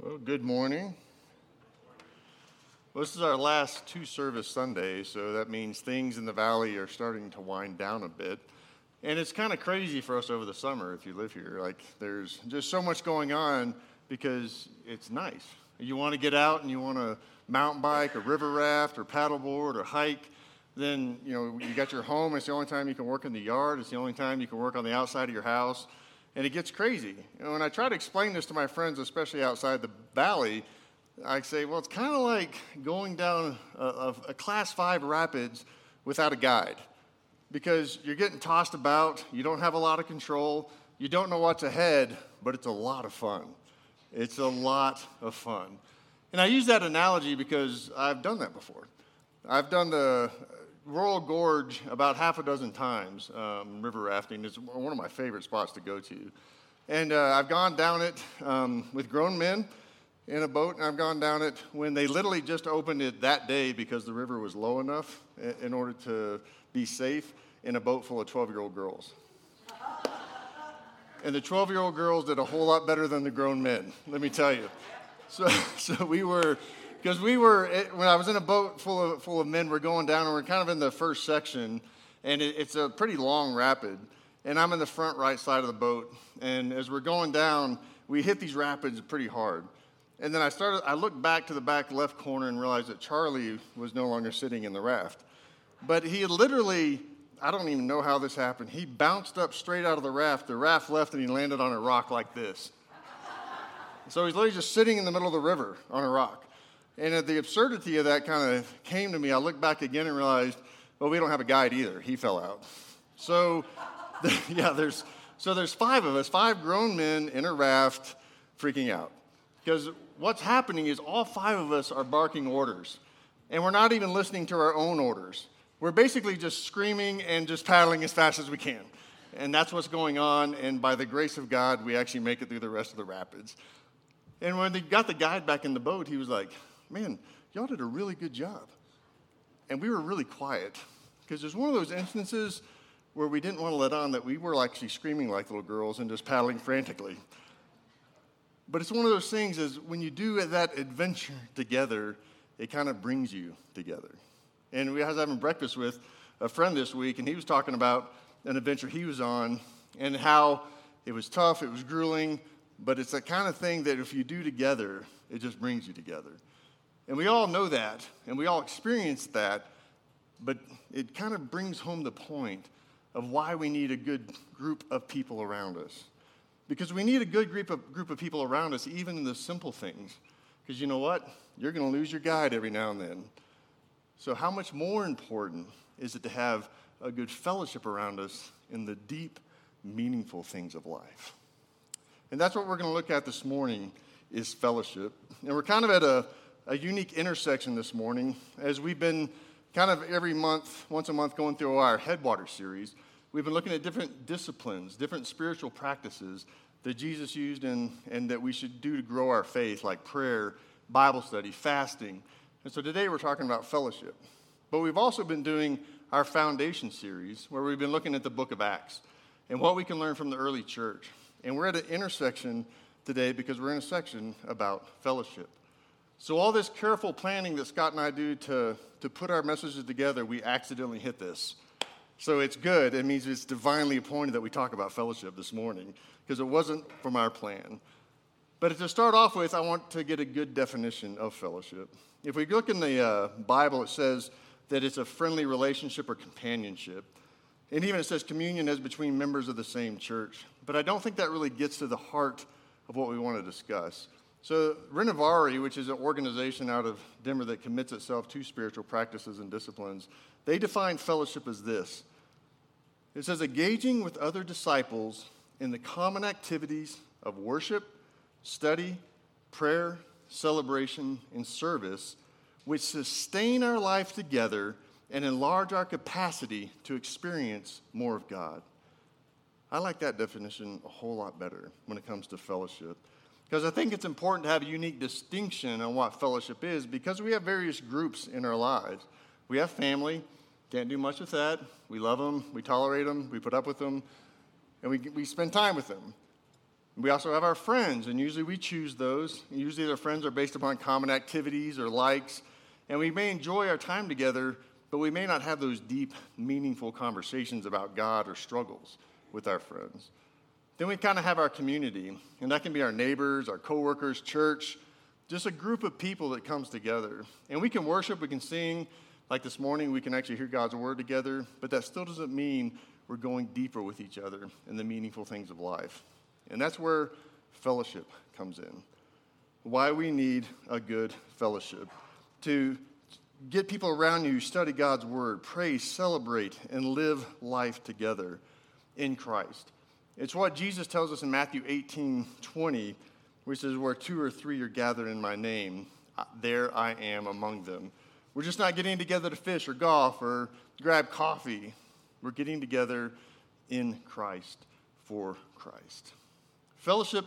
Well, good morning. This is our last two service Sunday, so that means things in the valley are starting to wind down a bit. And it's kind of crazy for us over the summer if you live here. Like, there's just so much going on because it's nice. You want to get out and you want to mountain bike or river raft or paddleboard or hike. Then, you know, you got your home. It's the only time you can work in the yard. It's the only time you can work on the outside of your house and it gets crazy. Know, when I try to explain this to my friends, especially outside the valley, I say, well, it's kind of like going down a, a, class five rapids without a guide because you're getting tossed about, you don't have a lot of control, you don't know what's ahead, but it's a lot of fun. It's a lot of fun. And I use that analogy because I've done that before. I've done the Royal Gorge about half a dozen times. Um, river rafting is one of my favorite spots to go to. And uh, I've gone down it um, with grown men in a boat, and I've gone down it when they literally just opened it that day because the river was low enough in order to be safe in a boat full of 12 year old girls. and the 12 year old girls did a whole lot better than the grown men, let me tell you. So, so we were because we were when I was in a boat full of full of men. We're going down, and we're kind of in the first section, and it, it's a pretty long rapid. And I'm in the front right side of the boat, and as we're going down, we hit these rapids pretty hard. And then I started. I looked back to the back left corner and realized that Charlie was no longer sitting in the raft, but he had literally. I don't even know how this happened. He bounced up straight out of the raft. The raft left, and he landed on a rock like this. So he's literally just sitting in the middle of the river on a rock. And the absurdity of that kind of came to me. I looked back again and realized, well, we don't have a guide either. He fell out. So, yeah, there's so there's five of us, five grown men in a raft, freaking out because what's happening is all five of us are barking orders, and we're not even listening to our own orders. We're basically just screaming and just paddling as fast as we can. And that's what's going on. And by the grace of God, we actually make it through the rest of the rapids. And when they got the guide back in the boat, he was like, man, y'all did a really good job. And we were really quiet because there's one of those instances where we didn't want to let on that we were actually screaming like little girls and just paddling frantically. But it's one of those things is when you do that adventure together, it kind of brings you together. And we, I was having breakfast with a friend this week, and he was talking about an adventure he was on and how it was tough, it was grueling, but it's that kind of thing that if you do together, it just brings you together. And we all know that, and we all experience that, but it kind of brings home the point of why we need a good group of people around us. Because we need a good group of, group of people around us, even in the simple things. Because you know what? You're going to lose your guide every now and then. So, how much more important is it to have a good fellowship around us in the deep, meaningful things of life? And that's what we're going to look at this morning is fellowship. And we're kind of at a a unique intersection this morning as we've been kind of every month, once a month, going through our Headwater series. We've been looking at different disciplines, different spiritual practices that Jesus used and, and that we should do to grow our faith, like prayer, Bible study, fasting. And so today we're talking about fellowship. But we've also been doing our foundation series where we've been looking at the book of Acts and what we can learn from the early church. And we're at an intersection today because we're in a section about fellowship. So, all this careful planning that Scott and I do to, to put our messages together, we accidentally hit this. So, it's good. It means it's divinely appointed that we talk about fellowship this morning because it wasn't from our plan. But to start off with, I want to get a good definition of fellowship. If we look in the uh, Bible, it says that it's a friendly relationship or companionship. And even it says communion as between members of the same church. But I don't think that really gets to the heart of what we want to discuss. So, Renovaré, which is an organization out of Denver that commits itself to spiritual practices and disciplines, they define fellowship as this it says, engaging with other disciples in the common activities of worship, study, prayer, celebration, and service, which sustain our life together and enlarge our capacity to experience more of God. I like that definition a whole lot better when it comes to fellowship. Because I think it's important to have a unique distinction on what fellowship is because we have various groups in our lives. We have family, can't do much with that. We love them, we tolerate them, we put up with them, and we, we spend time with them. We also have our friends, and usually we choose those. Usually their friends are based upon common activities or likes, and we may enjoy our time together, but we may not have those deep, meaningful conversations about God or struggles with our friends. Then we kind of have our community, and that can be our neighbors, our coworkers, church, just a group of people that comes together. And we can worship, we can sing. Like this morning, we can actually hear God's word together, but that still doesn't mean we're going deeper with each other in the meaningful things of life. And that's where fellowship comes in. Why we need a good fellowship. To get people around you study God's word, pray, celebrate, and live life together in Christ. It's what Jesus tells us in Matthew 18 20, where he says, Where two or three are gathered in my name, there I am among them. We're just not getting together to fish or golf or grab coffee. We're getting together in Christ for Christ. Fellowship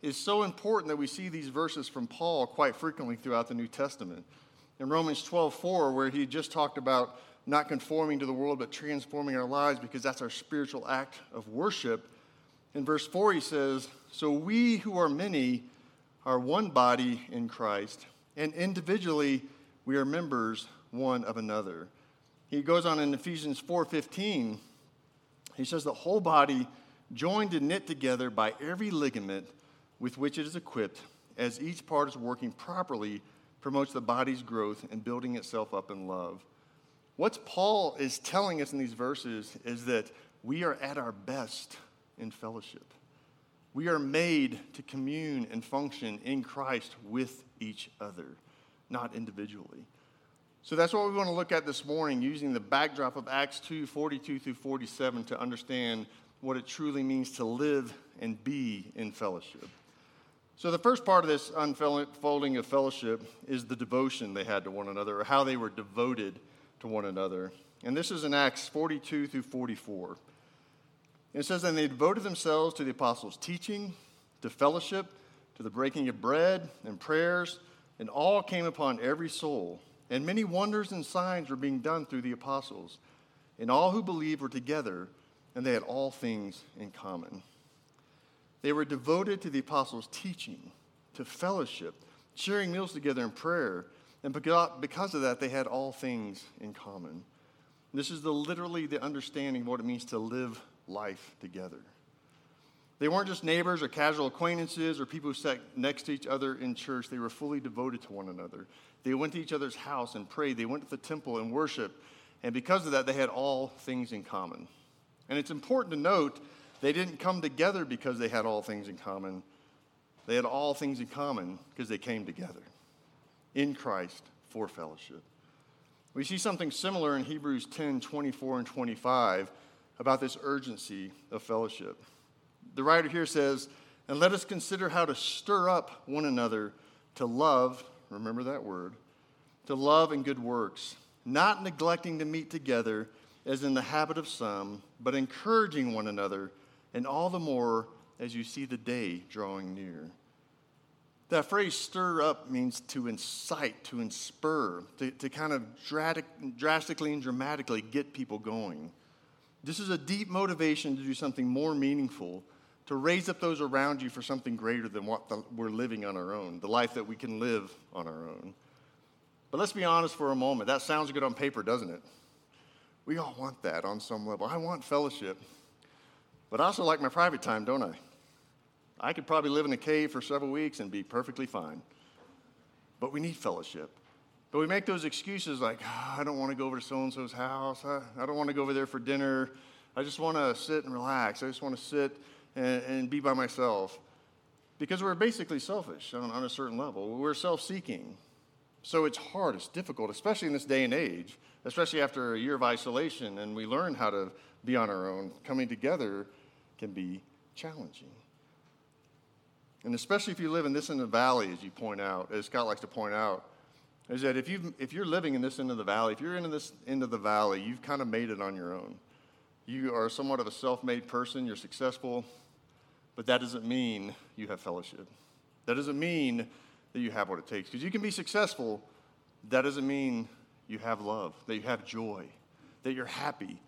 is so important that we see these verses from Paul quite frequently throughout the New Testament. In Romans 12, 4, where he just talked about not conforming to the world, but transforming our lives because that's our spiritual act of worship. In verse 4, he says, So we who are many are one body in Christ, and individually we are members one of another. He goes on in Ephesians 4:15. He says the whole body joined and knit together by every ligament with which it is equipped, as each part is working properly, promotes the body's growth and building itself up in love. What Paul is telling us in these verses is that we are at our best in fellowship. We are made to commune and function in Christ with each other, not individually. So that's what we want to look at this morning, using the backdrop of Acts 2 42 through 47 to understand what it truly means to live and be in fellowship. So, the first part of this unfolding of fellowship is the devotion they had to one another, or how they were devoted to one another. And this is in Acts 42 through 44. It says, And they devoted themselves to the apostles' teaching, to fellowship, to the breaking of bread and prayers, and all came upon every soul. And many wonders and signs were being done through the apostles. And all who believed were together, and they had all things in common. They were devoted to the apostles' teaching, to fellowship, sharing meals together in prayer. And because of that, they had all things in common. This is the, literally the understanding of what it means to live life together. They weren't just neighbors or casual acquaintances or people who sat next to each other in church. They were fully devoted to one another. They went to each other's house and prayed. They went to the temple and worshiped. And because of that, they had all things in common. And it's important to note they didn't come together because they had all things in common. They had all things in common because they came together in Christ for fellowship. We see something similar in Hebrews 10 24 and 25 about this urgency of fellowship. The writer here says, And let us consider how to stir up one another to love remember that word, to love and good works, not neglecting to meet together as in the habit of some, but encouraging one another, and all the more as you see the day drawing near. That phrase stir up means to incite, to inspire, to, to kind of drastically and dramatically get people going. This is a deep motivation to do something more meaningful to raise up those around you for something greater than what the, we're living on our own, the life that we can live on our own. But let's be honest for a moment. That sounds good on paper, doesn't it? We all want that on some level. I want fellowship. But I also like my private time, don't I? I could probably live in a cave for several weeks and be perfectly fine. But we need fellowship. But we make those excuses like, oh, I don't want to go over to so and so's house. I, I don't want to go over there for dinner. I just want to sit and relax. I just want to sit and, and be by myself because we're basically selfish on, on a certain level. We're self seeking. So it's hard, it's difficult, especially in this day and age, especially after a year of isolation and we learn how to be on our own. Coming together can be challenging. And especially if you live in this in the valley, as you point out, as Scott likes to point out, is that if, you if you're living in this end of the valley, if you're in this end of the valley, you've kind of made it on your own. You are somewhat of a self made person, you're successful, but that doesn't mean you have fellowship. That doesn't mean that you have what it takes. Because you can be successful, that doesn't mean you have love, that you have joy, that you're happy,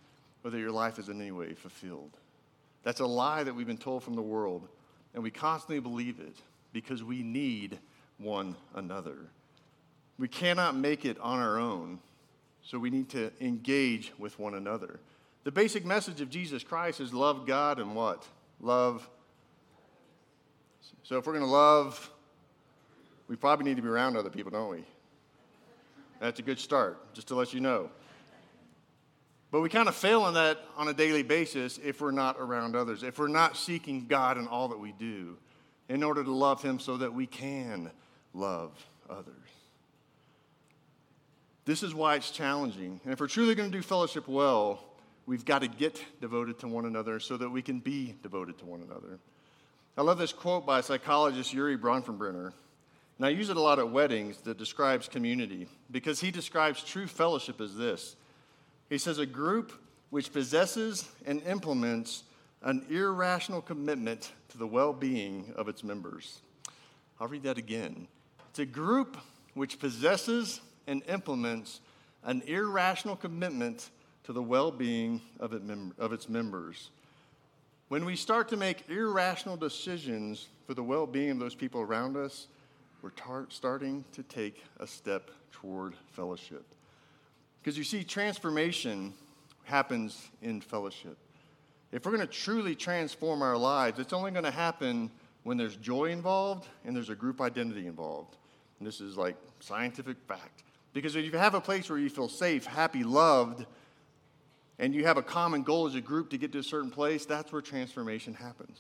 or that your life is in any way fulfilled. That's a lie that we've been told from the world and we constantly believe it because we need one another. We cannot make it on our own, so we need to engage with one another. The basic message of Jesus Christ is love God and what? Love. So if we're going to love, we probably need to be around other people, don't we? That's a good start, just to let you know. But we kind of fail in that on a daily basis if we're not around others, if we're not seeking God in all that we do in order to love Him so that we can love others. This is why it's challenging. And if we're truly going to do fellowship well, we've got to get devoted to one another so that we can be devoted to one another. I love this quote by psychologist Urie Bronfenbrenner. And I use it a lot at weddings that describes community because he describes true fellowship as this. He says, a group which possesses and implements an irrational commitment to the well being of its members. I'll read that again. It's a group which possesses and implements an irrational commitment to the well being of, it mem- of its members. When we start to make irrational decisions for the well being of those people around us, we're tar- starting to take a step toward fellowship. Because you see, transformation happens in fellowship. If we're going to truly transform our lives, it's only going to happen when there's joy involved and there's a group identity involved. And this is like scientific fact. Because if you have a place where you feel safe, happy, loved, and you have a common goal as a group to get to a certain place, that's where transformation happens.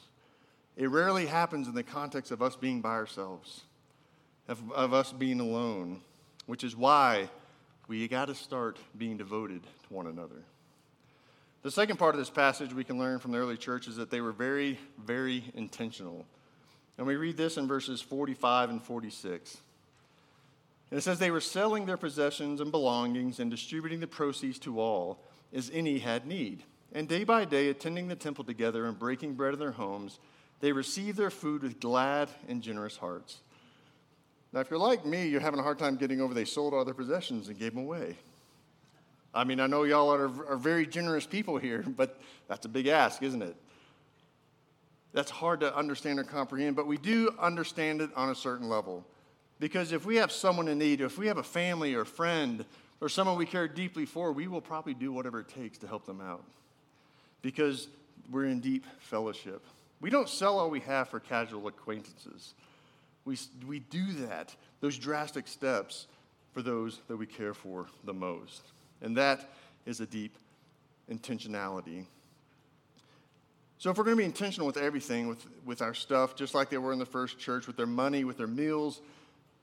It rarely happens in the context of us being by ourselves, of, of us being alone, which is why we got to start being devoted to one another. The second part of this passage we can learn from the early church is that they were very, very intentional. And we read this in verses 45 and 46. And it says, They were selling their possessions and belongings and distributing the proceeds to all as any had need. And day by day, attending the temple together and breaking bread in their homes, they received their food with glad and generous hearts. Now, if you're like me, you're having a hard time getting over they sold all their possessions and gave them away. I mean, I know y'all are, are very generous people here, but that's a big ask, isn't it? That's hard to understand or comprehend, but we do understand it on a certain level. Because if we have someone in need, if we have a family or friend or someone we care deeply for, we will probably do whatever it takes to help them out. Because we're in deep fellowship. We don't sell all we have for casual acquaintances. We, we do that, those drastic steps, for those that we care for the most. And that is a deep intentionality. So, if we're going to be intentional with everything, with, with our stuff, just like they were in the first church, with their money, with their meals,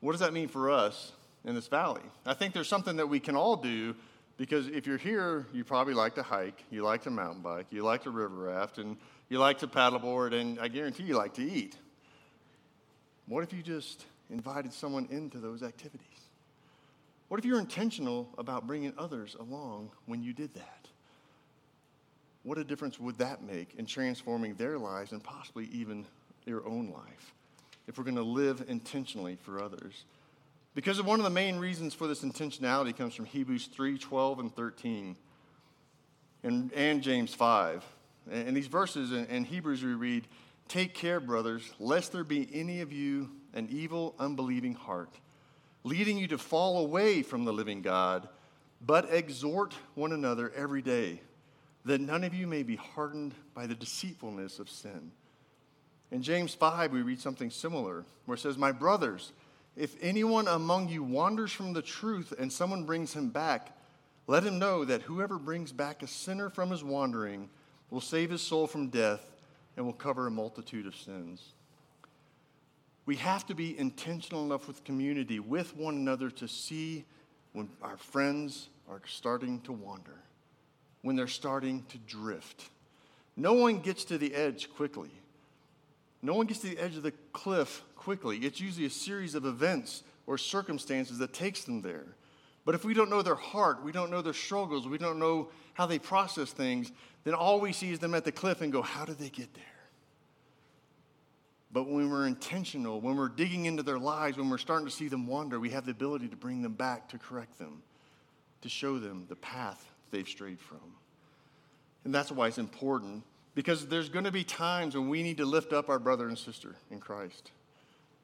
what does that mean for us in this valley? I think there's something that we can all do because if you're here, you probably like to hike, you like to mountain bike, you like to river raft, and you like to paddleboard, and I guarantee you like to eat. What if you just invited someone into those activities? What if you're intentional about bringing others along when you did that? What a difference would that make in transforming their lives and possibly even your own life if we're going to live intentionally for others? Because of one of the main reasons for this intentionality comes from Hebrews 3 12 and 13 and, and James 5. And these verses in, in Hebrews we read, Take care, brothers, lest there be any of you an evil, unbelieving heart leading you to fall away from the living God, but exhort one another every day, that none of you may be hardened by the deceitfulness of sin. In James 5, we read something similar, where it says, My brothers, if anyone among you wanders from the truth and someone brings him back, let him know that whoever brings back a sinner from his wandering will save his soul from death and will cover a multitude of sins. We have to be intentional enough with community, with one another, to see when our friends are starting to wander, when they're starting to drift. No one gets to the edge quickly. No one gets to the edge of the cliff quickly. It's usually a series of events or circumstances that takes them there. But if we don't know their heart, we don't know their struggles, we don't know how they process things, then all we see is them at the cliff and go, How did they get there? But when we're intentional, when we're digging into their lives, when we're starting to see them wander, we have the ability to bring them back, to correct them, to show them the path they've strayed from. And that's why it's important Because there's going to be times when we need to lift up our brother and sister in Christ.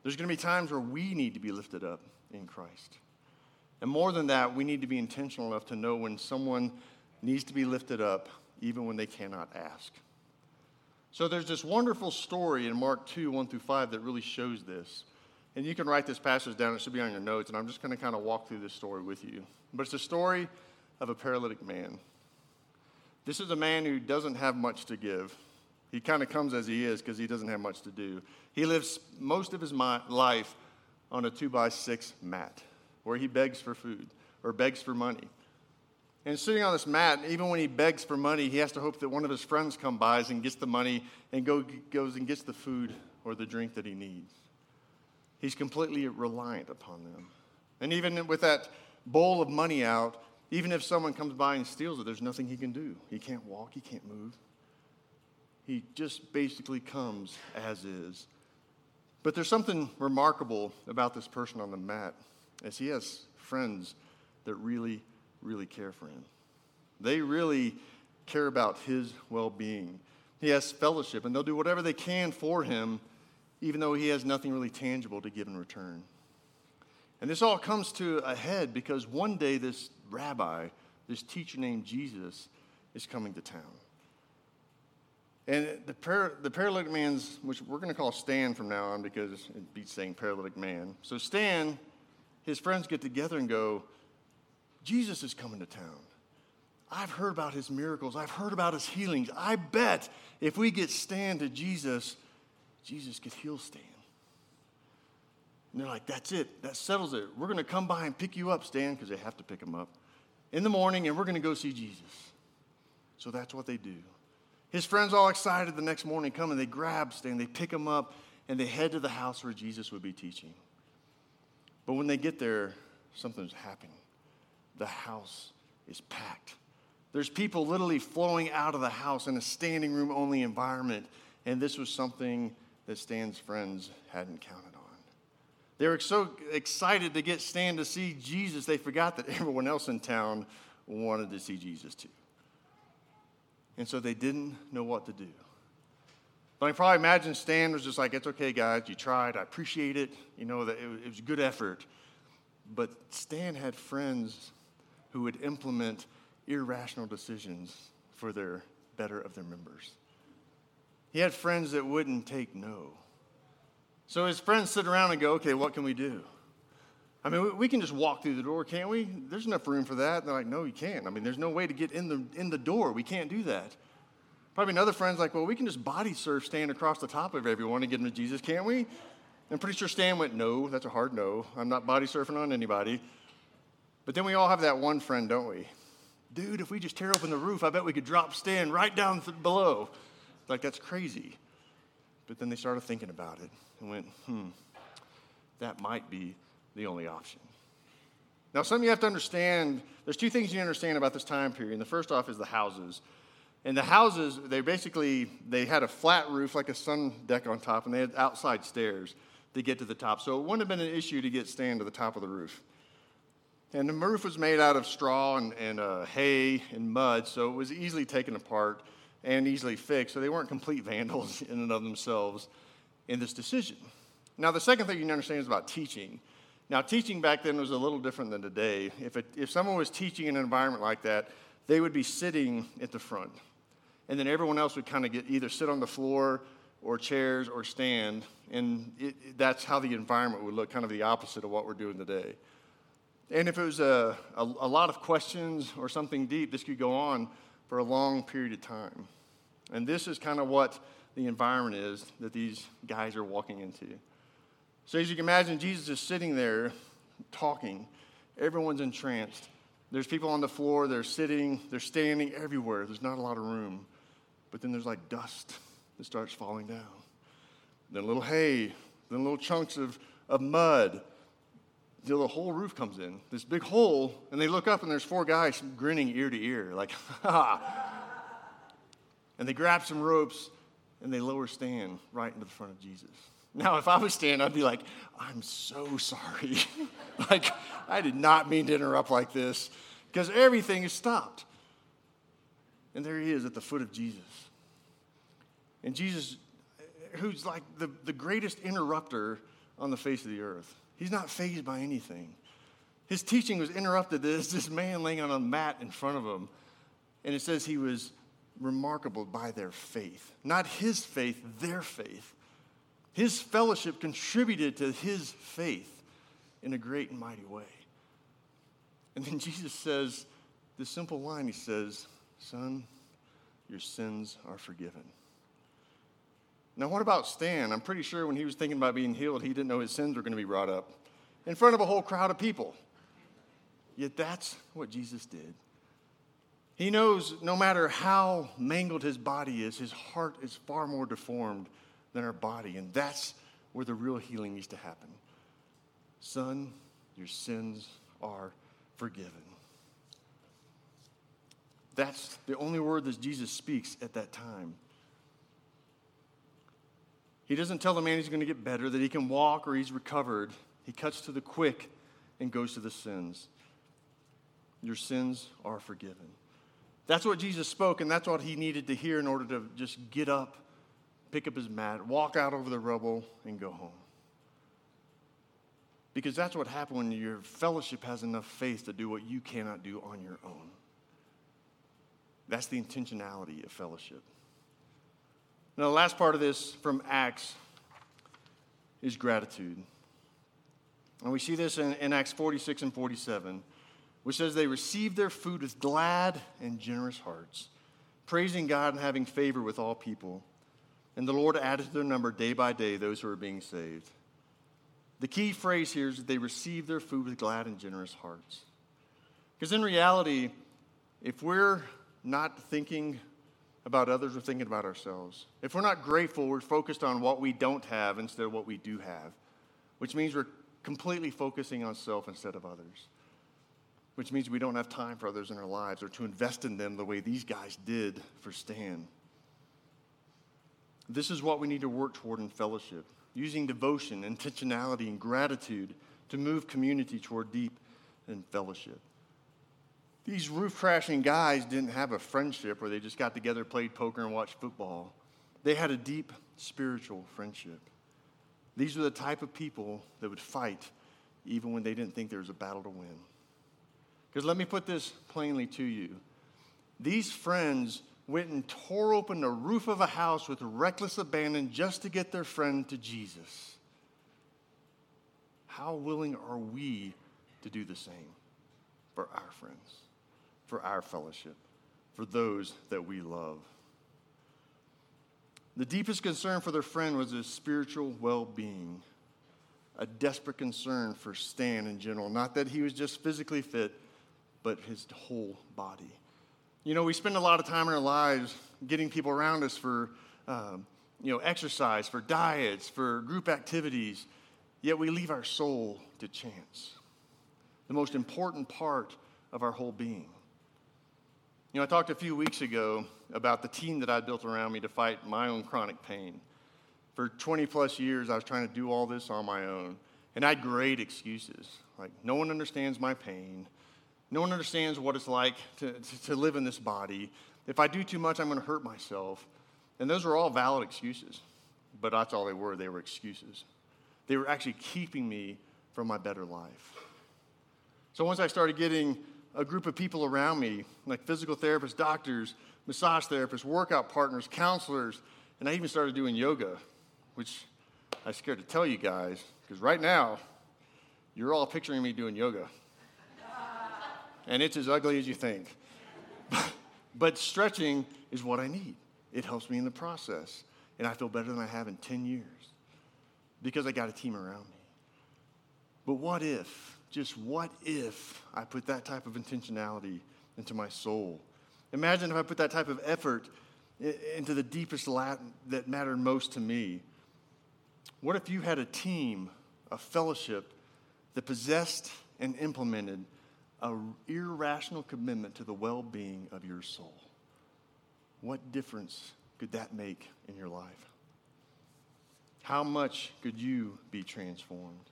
There's going to be times where we need to be lifted up in Christ. And more than that, we need to be intentional enough to know when someone needs to be lifted up, even when they cannot ask. So there's this wonderful story in Mark 2 1 through 5 that really shows this. And you can write this passage down, it should be on your notes, and I'm just going to kind of walk through this story with you. But it's a story of a paralytic man. This is a man who doesn't have much to give. He kind of comes as he is because he doesn't have much to do. He lives most of his life on a two by six mat where he begs for food or begs for money. And sitting on this mat, even when he begs for money, he has to hope that one of his friends come by and gets the money and go, goes and gets the food or the drink that he needs. He's completely reliant upon them. And even with that bowl of money out, even if someone comes by and steals it, there's nothing he can do. He can't walk, he can't move. He just basically comes as is. But there's something remarkable about this person on the mat, as he has friends that really really care for him. They really care about his well being. He has fellowship, and they'll do whatever they can for him, even though he has nothing really tangible to give in return. And this all comes to a head because one day this rabbi, this teacher named Jesus, is coming to town. And the, par- the paralytic man's, which we're going to call Stan from now on because it beats saying paralytic man. So Stan, his friends get together and go, Jesus is coming to town. I've heard about his miracles. I've heard about his healings. I bet if we get Stan to Jesus, Jesus could heal Stan. And they're like, that's it. That settles it. We're going to come by and pick you up, Stan, because they have to pick him up in the morning, and we're going to go see Jesus. So that's what they do. His friends, all excited, the next morning come and they grab Stan, they pick him up, and they head to the house where Jesus would be teaching. But when they get there, something's happening the house is packed. There's people literally flowing out of the house in a standing room only environment. And this was something that Stan's friends hadn't counted. They were so excited to get Stan to see Jesus, they forgot that everyone else in town wanted to see Jesus too. And so they didn't know what to do. But I can probably imagine Stan was just like, it's okay, guys, you tried, I appreciate it. You know, that it was a good effort. But Stan had friends who would implement irrational decisions for their better of their members. He had friends that wouldn't take no. So his friends sit around and go, okay, what can we do? I mean, we can just walk through the door, can't we? There's enough room for that. And they're like, no, you can't. I mean, there's no way to get in the, in the door. We can't do that. Probably another friend's like, well, we can just body surf Stan across the top of everyone and get them to Jesus, can't we? I'm pretty sure Stan went, no, that's a hard no. I'm not body surfing on anybody. But then we all have that one friend, don't we? Dude, if we just tear open the roof, I bet we could drop Stan right down below. Like, that's crazy. But then they started thinking about it and went, hmm, that might be the only option. Now, something you have to understand there's two things you understand about this time period. And the first off is the houses. And the houses, they basically they had a flat roof like a sun deck on top, and they had outside stairs to get to the top. So it wouldn't have been an issue to get Stan to the top of the roof. And the roof was made out of straw and, and uh, hay and mud, so it was easily taken apart and easily fixed. So they weren't complete vandals in and of themselves in this decision. Now, the second thing you need to understand is about teaching. Now, teaching back then was a little different than today. If, it, if someone was teaching in an environment like that, they would be sitting at the front. And then everyone else would kind of get either sit on the floor or chairs or stand. And it, that's how the environment would look, kind of the opposite of what we're doing today. And if it was a, a, a, lot of questions or something deep, this could go on for a long period of time. And this is kind of what the environment is that these guys are walking into. So, as you can imagine, Jesus is sitting there talking. Everyone's entranced. There's people on the floor, they're sitting, they're standing everywhere. There's not a lot of room. But then there's like dust that starts falling down. Then a little hay, then little chunks of, of mud till the whole roof comes in, this big hole, and they look up and there's four guys grinning ear to ear, like, ha. And they grab some ropes and they lower Stan right into the front of Jesus. Now, if I was Stan, I'd be like, I'm so sorry. like, I did not mean to interrupt like this because everything is stopped. And there he is at the foot of Jesus. And Jesus, who's like the, the greatest interrupter on the face of the earth, he's not fazed by anything. His teaching was interrupted. There's this man laying on a mat in front of him. And it says he was remarkable by their faith. Not his faith, their faith. His fellowship contributed to his faith in a great and mighty way. And then Jesus says this simple line He says, Son, your sins are forgiven. Now, what about Stan? I'm pretty sure when he was thinking about being healed, he didn't know his sins were going to be brought up in front of a whole crowd of people. Yet that's what Jesus did. He knows no matter how mangled his body is, his heart is far more deformed than our body. And that's where the real healing needs to happen. Son, your sins are forgiven. That's the only word that Jesus speaks at that time. He doesn't tell the man he's going to get better, that he can walk or he's recovered. He cuts to the quick and goes to the sins. Your sins are forgiven. That's what Jesus spoke, and that's what he needed to hear in order to just get up, pick up his mat, walk out over the rubble, and go home. Because that's what happens when your fellowship has enough faith to do what you cannot do on your own. That's the intentionality of fellowship. Now, the last part of this from Acts is gratitude. And we see this in, in Acts 46 and 47 which says they received their food with glad and generous hearts, praising God and having favor with all people. And the Lord added to their number day by day those who were being saved. The key phrase here is that they received their food with glad and generous hearts. Because in reality, if we're not thinking about others, we're thinking about ourselves. If we're not grateful, we're focused on what we don't have instead of what we do have, which means we're completely focusing on self instead of others which means we don't have time for others in our lives or to invest in them the way these guys did for Stan. This is what we need to work toward in fellowship, using devotion, intentionality, and gratitude to move community toward deep and fellowship. These roof crashing guys didn't have a friendship where they just got together, played poker, and watched football. They had a deep spiritual friendship. These were the type of people that would fight even when they didn't think there was a battle to win. Because let me put this plainly to you these friends went and tore open the roof of a house with reckless abandon just to get their friend to Jesus. How willing are we to do the same for our friends, for our fellowship, for those that we love? The deepest concern for their friend was his spiritual well being, a desperate concern for Stan in general. Not that he was just physically fit, but his whole body. You know, we spend a lot of time in our lives getting people around us for, um, you know, exercise, for diets, for group activities, yet we leave our soul to chance. The most important part of our whole being. You know, I talked a few weeks ago about the team that I built around me to fight my own chronic pain. For 20 plus years, I was trying to do all this on my own, and I had great excuses. Like, no one understands my pain. No one understands what it's like to, to, to live in this body. If I do too much, I'm going to hurt myself. And those were all valid excuses, but that's all they were. They were excuses. They were actually keeping me from my better life. So once I started getting a group of people around me, like physical therapists, doctors, massage therapists, workout partners, counselors, and I even started doing yoga, which I'm scared to tell you guys, because right now, you're all picturing me doing yoga and it's as ugly as you think. but stretching is what I need. It helps me in the process, and I feel better than I have in 10 years because I got a team around me. But what if, just what if I put that type of intentionality into my soul? Imagine if I put that type of effort into the deepest Latin that mattered most to me. What if you had a team, a fellowship that possessed and implemented an irrational commitment to the well being of your soul. What difference could that make in your life? How much could you be transformed?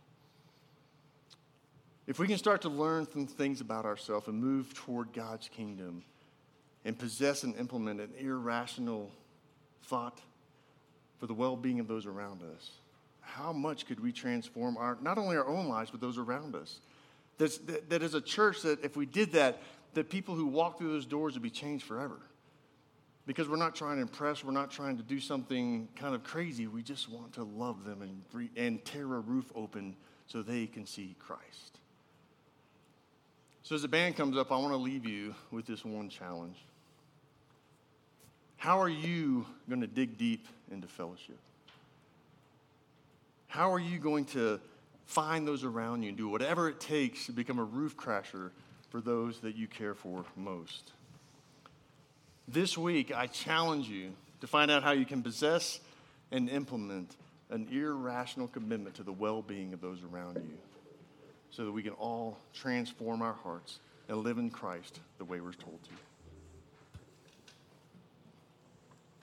If we can start to learn some things about ourselves and move toward God's kingdom and possess and implement an irrational thought for the well being of those around us, how much could we transform our, not only our own lives, but those around us? That's, that, a church, that if we did that, that people who walk through those doors would be changed forever. Because we're not trying to impress, we're not trying to do something kind of crazy. We just want to love them and, and tear a roof open so they can see Christ. So, as the band comes up, I want to leave you with this one challenge. How are you going to dig deep into fellowship? How are you going to find those around you and do whatever it takes to become a roof crasher for those that you care for most? This week, I challenge you to find out how you can possess and implement an irrational commitment to the well being of those around you so that we can all transform our hearts and live in Christ the way we're told to.